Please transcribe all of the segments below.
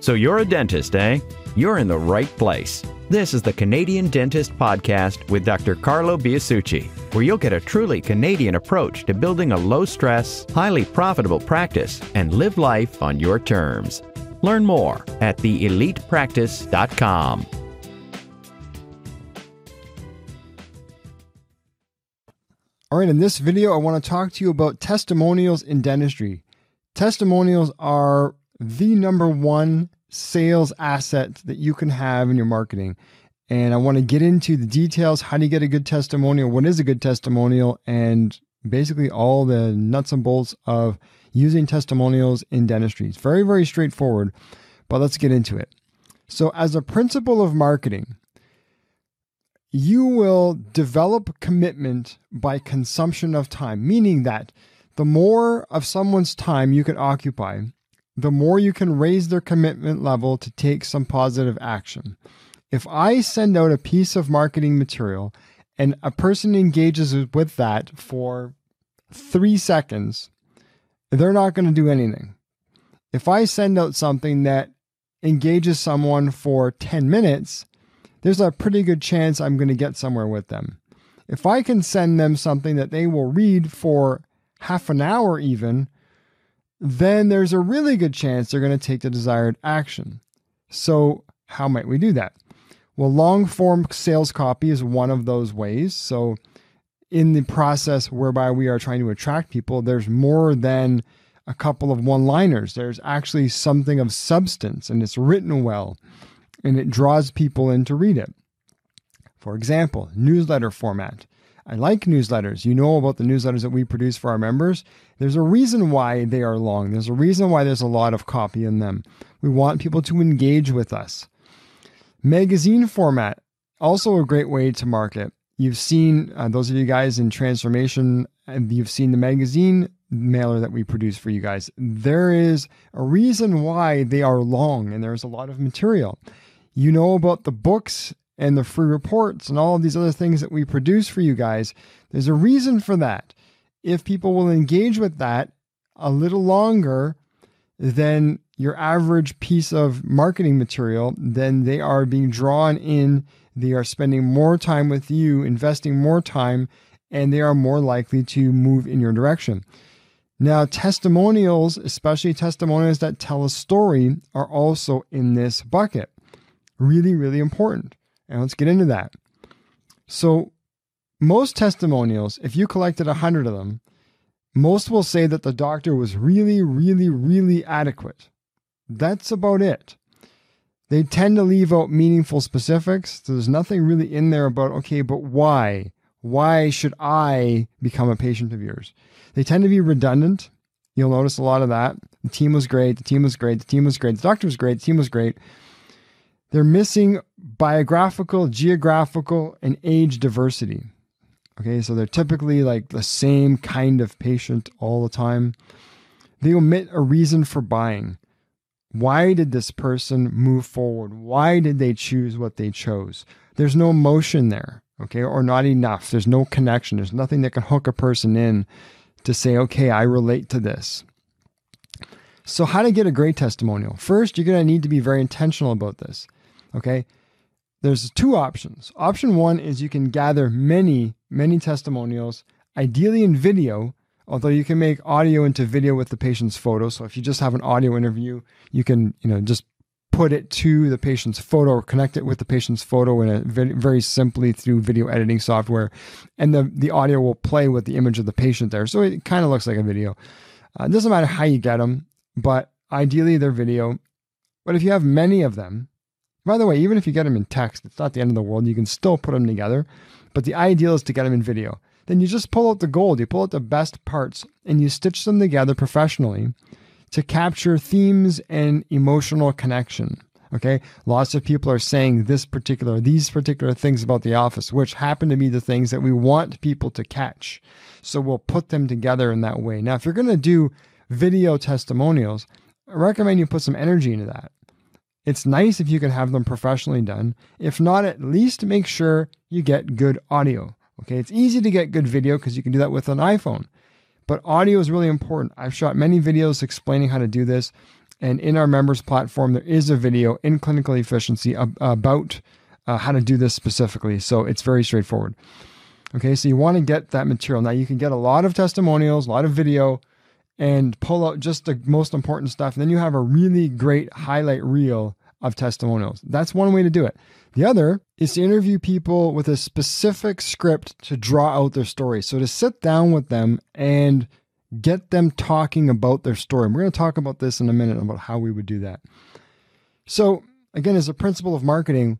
So you're a dentist, eh? You're in the right place. This is the Canadian Dentist Podcast with Dr. Carlo Biasucci, where you'll get a truly Canadian approach to building a low stress, highly profitable practice and live life on your terms. Learn more at theelitepractice.com. All right, in this video, I want to talk to you about testimonials in dentistry. Testimonials are the number one sales asset that you can have in your marketing. And I want to get into the details. How do you get a good testimonial? What is a good testimonial? And basically all the nuts and bolts of using testimonials in dentistry. It's very, very straightforward, but let's get into it. So, as a principle of marketing, you will develop commitment by consumption of time, meaning that the more of someone's time you can occupy, the more you can raise their commitment level to take some positive action. If I send out a piece of marketing material and a person engages with that for three seconds, they're not going to do anything. If I send out something that engages someone for 10 minutes, there's a pretty good chance I'm going to get somewhere with them. If I can send them something that they will read for half an hour, even, then there's a really good chance they're going to take the desired action. So, how might we do that? Well, long form sales copy is one of those ways. So, in the process whereby we are trying to attract people, there's more than a couple of one liners. There's actually something of substance and it's written well and it draws people in to read it. For example, newsletter format. I like newsletters. You know about the newsletters that we produce for our members. There's a reason why they are long. There's a reason why there's a lot of copy in them. We want people to engage with us. Magazine format, also a great way to market. You've seen, uh, those of you guys in transformation, and you've seen the magazine mailer that we produce for you guys. There is a reason why they are long and there's a lot of material. You know about the books and the free reports and all of these other things that we produce for you guys. There's a reason for that. If people will engage with that a little longer than your average piece of marketing material, then they are being drawn in. They are spending more time with you, investing more time, and they are more likely to move in your direction. Now, testimonials, especially testimonials that tell a story, are also in this bucket. Really, really important. And let's get into that. So, most testimonials, if you collected 100 of them, most will say that the doctor was really, really, really adequate. That's about it. They tend to leave out meaningful specifics. So there's nothing really in there about, okay, but why? Why should I become a patient of yours? They tend to be redundant. You'll notice a lot of that. The team was great. The team was great. The team was great. The doctor was great. The team was great. They're missing biographical, geographical, and age diversity. Okay, so they're typically like the same kind of patient all the time. They omit a reason for buying. Why did this person move forward? Why did they choose what they chose? There's no emotion there, okay, or not enough. There's no connection. There's nothing that can hook a person in to say, okay, I relate to this. So, how to get a great testimonial? First, you're going to need to be very intentional about this. Okay. There's two options. Option one is you can gather many, many testimonials, ideally in video, although you can make audio into video with the patient's photo. So if you just have an audio interview, you can, you know, just put it to the patient's photo or connect it with the patient's photo in a very, very simply through video editing software. And the, the audio will play with the image of the patient there. So it kind of looks like a video. Uh, it doesn't matter how you get them, but ideally they're video. But if you have many of them, by the way, even if you get them in text, it's not the end of the world. You can still put them together. But the ideal is to get them in video. Then you just pull out the gold, you pull out the best parts, and you stitch them together professionally to capture themes and emotional connection. Okay. Lots of people are saying this particular, these particular things about the office, which happen to be the things that we want people to catch. So we'll put them together in that way. Now, if you're going to do video testimonials, I recommend you put some energy into that. It's nice if you can have them professionally done. If not, at least make sure you get good audio. Okay, it's easy to get good video because you can do that with an iPhone, but audio is really important. I've shot many videos explaining how to do this, And in our members platform, there is a video in clinical efficiency ab- about uh, how to do this specifically. So it's very straightforward. Okay, so you want to get that material. Now you can get a lot of testimonials, a lot of video, and pull out just the most important stuff. And then you have a really great highlight reel of testimonials. That's one way to do it. The other is to interview people with a specific script to draw out their story. So to sit down with them and get them talking about their story. And we're going to talk about this in a minute about how we would do that. So, again, as a principle of marketing,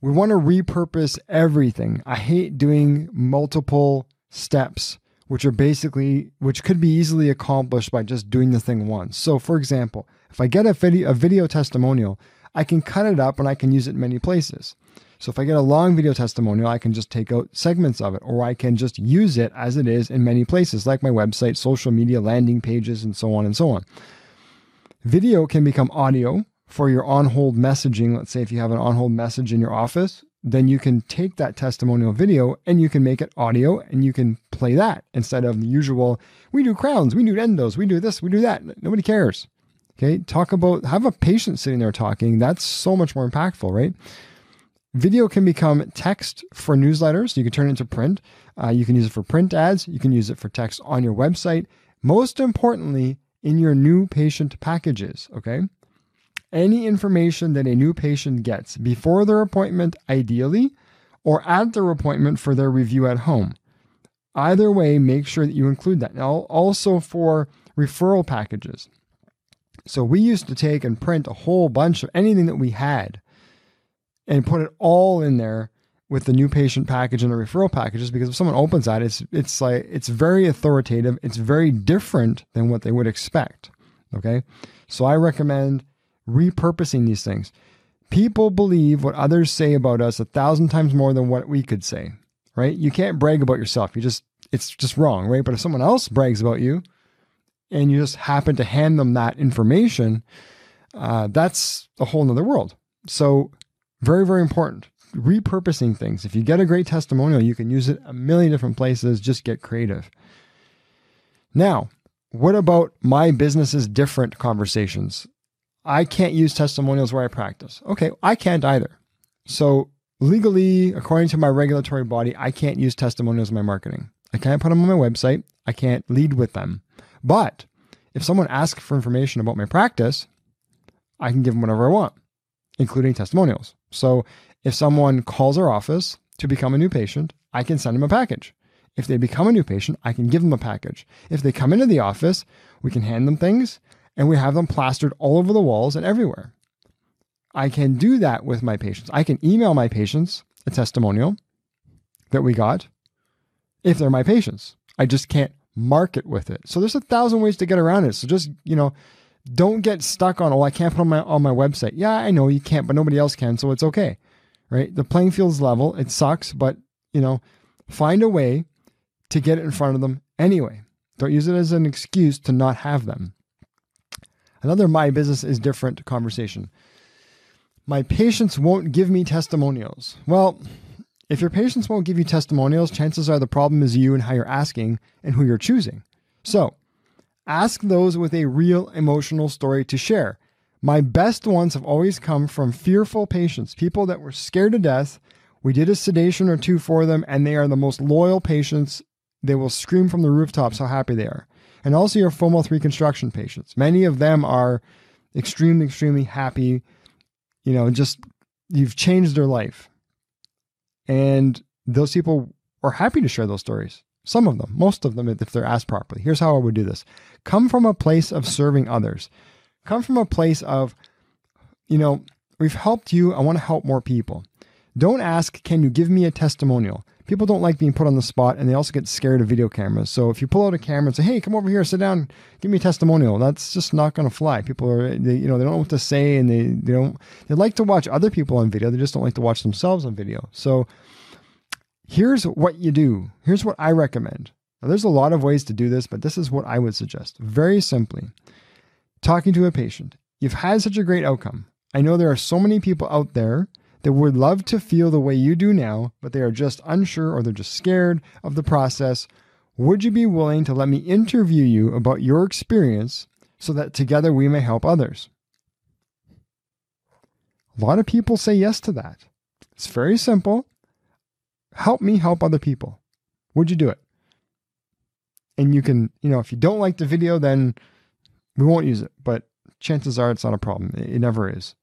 we want to repurpose everything. I hate doing multiple steps, which are basically, which could be easily accomplished by just doing the thing once. So, for example, if I get a video, a video testimonial, I can cut it up and I can use it in many places. So if I get a long video testimonial, I can just take out segments of it, or I can just use it as it is in many places, like my website, social media, landing pages, and so on and so on. Video can become audio for your on hold messaging. Let's say if you have an on hold message in your office, then you can take that testimonial video and you can make it audio and you can play that instead of the usual, we do crowns, we do endos, we do this, we do that. Nobody cares. Okay. Talk about, have a patient sitting there talking. That's so much more impactful, right? Video can become text for newsletters. You can turn it into print. Uh, you can use it for print ads. You can use it for text on your website. Most importantly, in your new patient packages. Okay. Any information that a new patient gets before their appointment, ideally, or at their appointment for their review at home. Either way, make sure that you include that. Now, also for referral packages. So we used to take and print a whole bunch of anything that we had and put it all in there with the new patient package and the referral packages because if someone opens that it's it's like it's very authoritative. It's very different than what they would expect. Okay? So i recommend repurposing these things. People believe what others say about us a thousand times more than what we could say right? You can't brag about yourself. You just it's just wrong right? But if someone else brags about you and you just happen to hand them that information uh, that's a whole nother world so very, very important. Repurposing things. If you get a great testimonial, you can use it a million different places. Just get creative. Now, what about my business's different conversations? I can't use testimonials where I practice. Okay, I can't either. So, legally, according to my regulatory body, I can't use testimonials in my marketing. I can't put them on my website. I can't lead with them. But if someone asks for information about my practice, I can give them whatever I want, including testimonials. So if someone calls our office to become a new patient, I can send them a package. If they become a new patient, I can give them a package. If they come into the office, we can hand them things and we have them plastered all over the walls and everywhere. I can do that with my patients. I can email my patients a testimonial that we got if they're my patients. I just can't market with it. So there's a thousand ways to get around it. So just, you know, don't get stuck on, oh, I can't put on my on my website. Yeah, I know you can't, but nobody else can, so it's okay. Right? The playing field's level. It sucks, but you know, find a way to get it in front of them anyway. Don't use it as an excuse to not have them. Another my business is different conversation. My patients won't give me testimonials. Well, if your patients won't give you testimonials, chances are the problem is you and how you're asking and who you're choosing. So, Ask those with a real emotional story to share. My best ones have always come from fearful patients, people that were scared to death. We did a sedation or two for them, and they are the most loyal patients. They will scream from the rooftops how happy they are. And also your full mouth reconstruction patients. Many of them are extremely, extremely happy. You know, just you've changed their life. And those people are happy to share those stories. Some of them, most of them, if they're asked properly. Here's how I would do this come from a place of serving others, come from a place of, you know, we've helped you. I want to help more people. Don't ask, can you give me a testimonial? People don't like being put on the spot and they also get scared of video cameras. So if you pull out a camera and say, hey, come over here, sit down, give me a testimonial, that's just not going to fly. People are, they, you know, they don't know what to say and they, they don't, they like to watch other people on video. They just don't like to watch themselves on video. So Here's what you do. Here's what I recommend. Now, there's a lot of ways to do this, but this is what I would suggest. Very simply, talking to a patient. You've had such a great outcome. I know there are so many people out there that would love to feel the way you do now, but they are just unsure or they're just scared of the process. Would you be willing to let me interview you about your experience so that together we may help others? A lot of people say yes to that. It's very simple. Help me help other people. Would you do it? And you can, you know, if you don't like the video, then we won't use it. But chances are it's not a problem. It never is.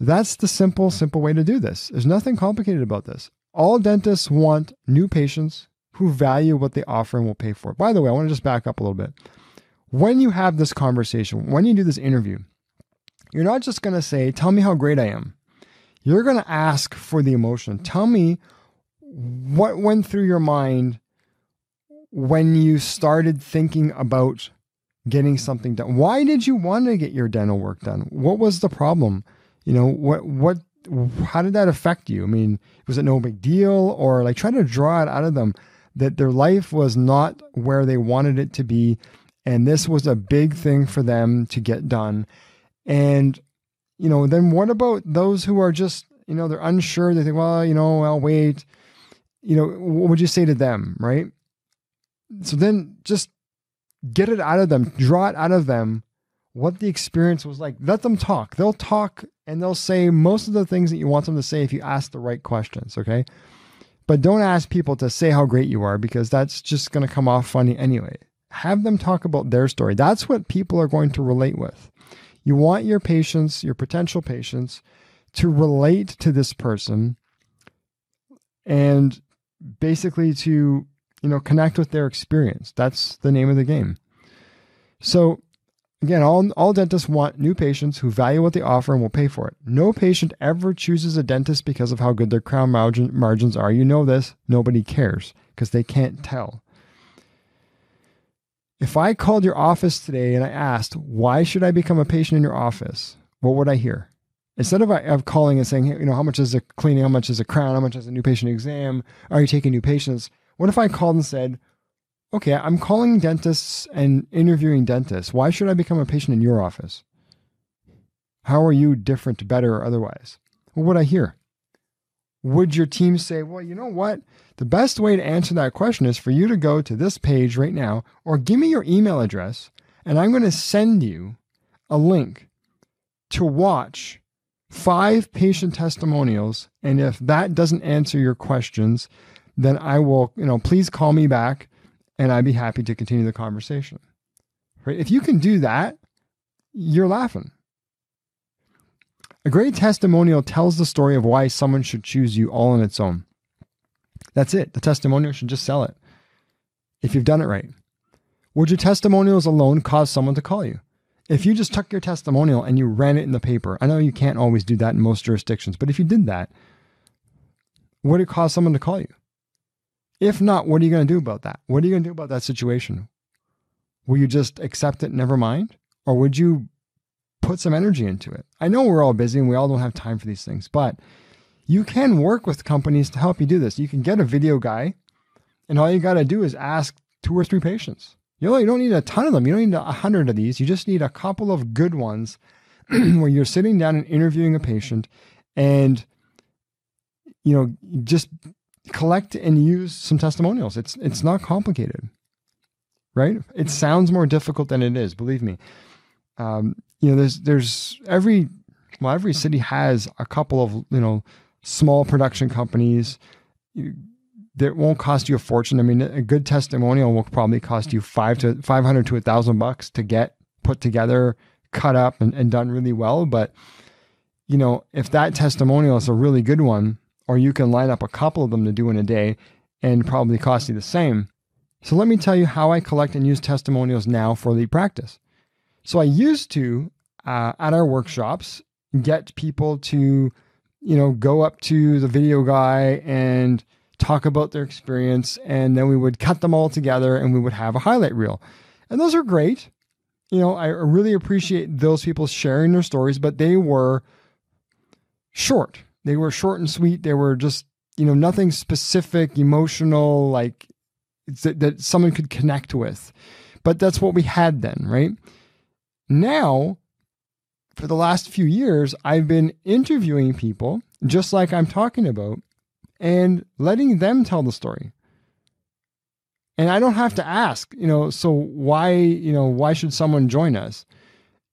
That's the simple, simple way to do this. There's nothing complicated about this. All dentists want new patients who value what they offer and will pay for it. By the way, I want to just back up a little bit. When you have this conversation, when you do this interview, you're not just going to say, Tell me how great I am. You're going to ask for the emotion. Tell me what went through your mind when you started thinking about getting something done. Why did you want to get your dental work done? What was the problem? You know, what, what, how did that affect you? I mean, was it no big deal or like trying to draw it out of them that their life was not where they wanted it to be. And this was a big thing for them to get done. And, you know, then what about those who are just, you know, they're unsure. They think, well, you know, I'll wait. You know, what would you say to them? Right. So then just get it out of them, draw it out of them what the experience was like. Let them talk. They'll talk and they'll say most of the things that you want them to say if you ask the right questions. Okay. But don't ask people to say how great you are because that's just going to come off funny anyway. Have them talk about their story. That's what people are going to relate with. You want your patients, your potential patients, to relate to this person and basically to, you know, connect with their experience. That's the name of the game. So Again, all, all dentists want new patients who value what they offer and will pay for it. No patient ever chooses a dentist because of how good their crown margin, margins are. You know this. Nobody cares because they can't tell. If I called your office today and I asked, why should I become a patient in your office? What would I hear? Instead of, of calling and saying, hey, you know, how much is a cleaning? How much is a crown? How much is a new patient exam? Are you taking new patients? What if I called and said, okay, I'm calling dentists and interviewing dentists. Why should I become a patient in your office? How are you different, better, or otherwise? What would I hear? Would your team say, well, you know what? The best way to answer that question is for you to go to this page right now or give me your email address and I'm going to send you a link to watch five patient testimonials. And if that doesn't answer your questions, then I will, you know, please call me back and I'd be happy to continue the conversation. Right? If you can do that, you're laughing. A great testimonial tells the story of why someone should choose you all on its own. That's it. The testimonial should just sell it if you've done it right. Would your testimonials alone cause someone to call you? If you just took your testimonial and you ran it in the paper, I know you can't always do that in most jurisdictions, but if you did that, would it cause someone to call you? If not, what are you going to do about that? What are you going to do about that situation? Will you just accept it, never mind? Or would you put some energy into it? I know we're all busy and we all don't have time for these things, but you can work with companies to help you do this. You can get a video guy, and all you got to do is ask two or three patients. You know, you don't need a ton of them. You don't need a hundred of these. You just need a couple of good ones where you're sitting down and interviewing a patient and you know just collect and use some testimonials. It's it's not complicated, right? It sounds more difficult than it is. Believe me. Um, you know, there's there's every well every city has a couple of you know small production companies that won't cost you a fortune. I mean, a good testimonial will probably cost you five to five hundred to a thousand bucks to get put together, cut up, and, and done really well. But you know, if that testimonial is a really good one, or you can line up a couple of them to do in a day and probably cost you the same. So let me tell you how I collect and use testimonials now for the practice. So I used to uh, at our workshops get people to, you know, go up to the video guy and talk about their experience, and then we would cut them all together and we would have a highlight reel, and those are great. You know, I really appreciate those people sharing their stories, but they were short they were short and sweet. They were just, you know, nothing specific, emotional, like that, that someone could connect with. But that's what we had then, right? Now, for the last few years, I've been interviewing people just like I'm talking about and letting them tell the story. And I don't have to ask, you know, so why, you know, why should someone join us?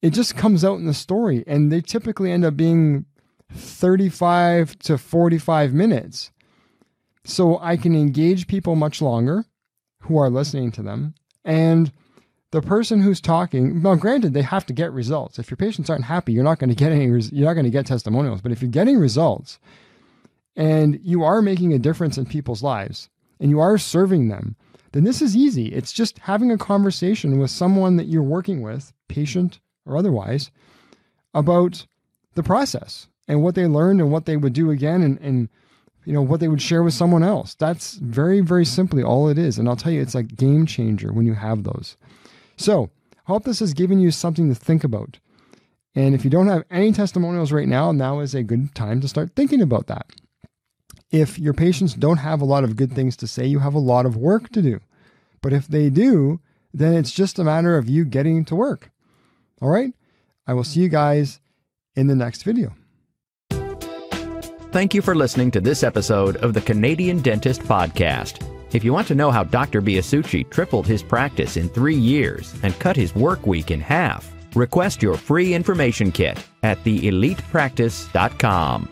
It just comes out in the story and they typically end up being 35 to 45 minutes. So I can engage people much longer who are listening to them. And the person who's talking, now granted, they have to get results. If your patients aren't happy, you're not going to get any, you're not going to get testimonials. But if you're getting results and you are making a difference in people's lives and you are serving them, then this is easy. It's just having a conversation with someone that you're working with, patient or otherwise, about the process and what they learned and what they would do again and, and you know what they would share with someone else. That's very, very simply all it is. And I'll tell you, it's like game changer when you have those. So I hope this has given you something to think about. And if you don't have any testimonials right now, now is a good time to start thinking about that. If your patients don't have a lot of good things to say, you have a lot of work to do. But if they do, then it's just a matter of you getting to work. All right? I will see you guys in the next video. Thank you for listening to this episode of the Canadian Dentist Podcast. If you want to know how Dr. Biasucci tripled his practice in three years and cut his work week in half, request your free information kit at theelitepractice.com.